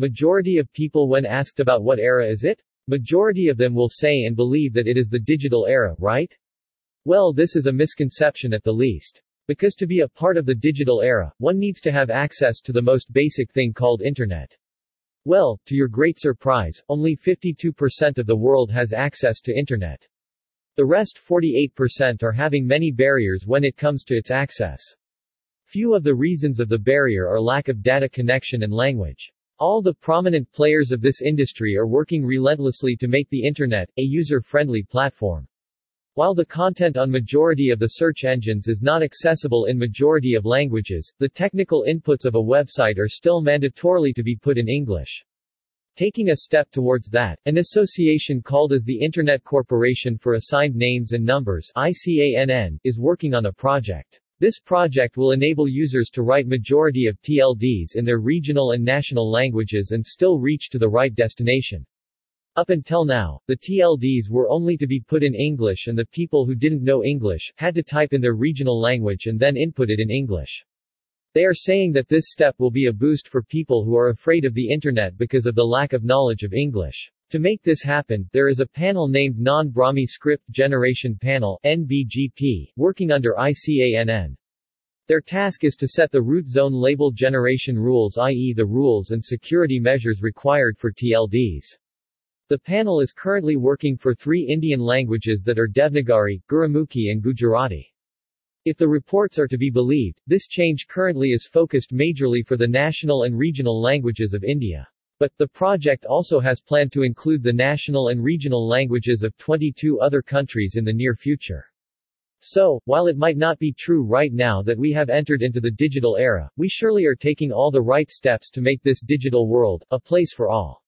Majority of people when asked about what era is it? Majority of them will say and believe that it is the digital era, right? Well this is a misconception at the least. Because to be a part of the digital era, one needs to have access to the most basic thing called internet. Well, to your great surprise, only 52% of the world has access to internet. The rest 48% are having many barriers when it comes to its access. Few of the reasons of the barrier are lack of data connection and language. All the prominent players of this industry are working relentlessly to make the internet a user-friendly platform. While the content on majority of the search engines is not accessible in majority of languages, the technical inputs of a website are still mandatorily to be put in English. Taking a step towards that, an association called as the Internet Corporation for Assigned Names and Numbers ICANN, is working on a project. This project will enable users to write majority of TLDs in their regional and national languages and still reach to the right destination. Up until now, the TLDs were only to be put in English and the people who didn't know English had to type in their regional language and then input it in English. They are saying that this step will be a boost for people who are afraid of the internet because of the lack of knowledge of English. To make this happen, there is a panel named Neo-Brahmi Script Generation Panel NBGP, working under ICANN. Their task is to set the root zone label generation rules i.e. the rules and security measures required for TLDs. The panel is currently working for three Indian languages that are Devanagari, Gurumukhi and Gujarati. If the reports are to be believed, this change currently is focused majorly for the national and regional languages of India. But, the project also has planned to include the national and regional languages of 22 other countries in the near future. So, while it might not be true right now that we have entered into the digital era, we surely are taking all the right steps to make this digital world, a place for all.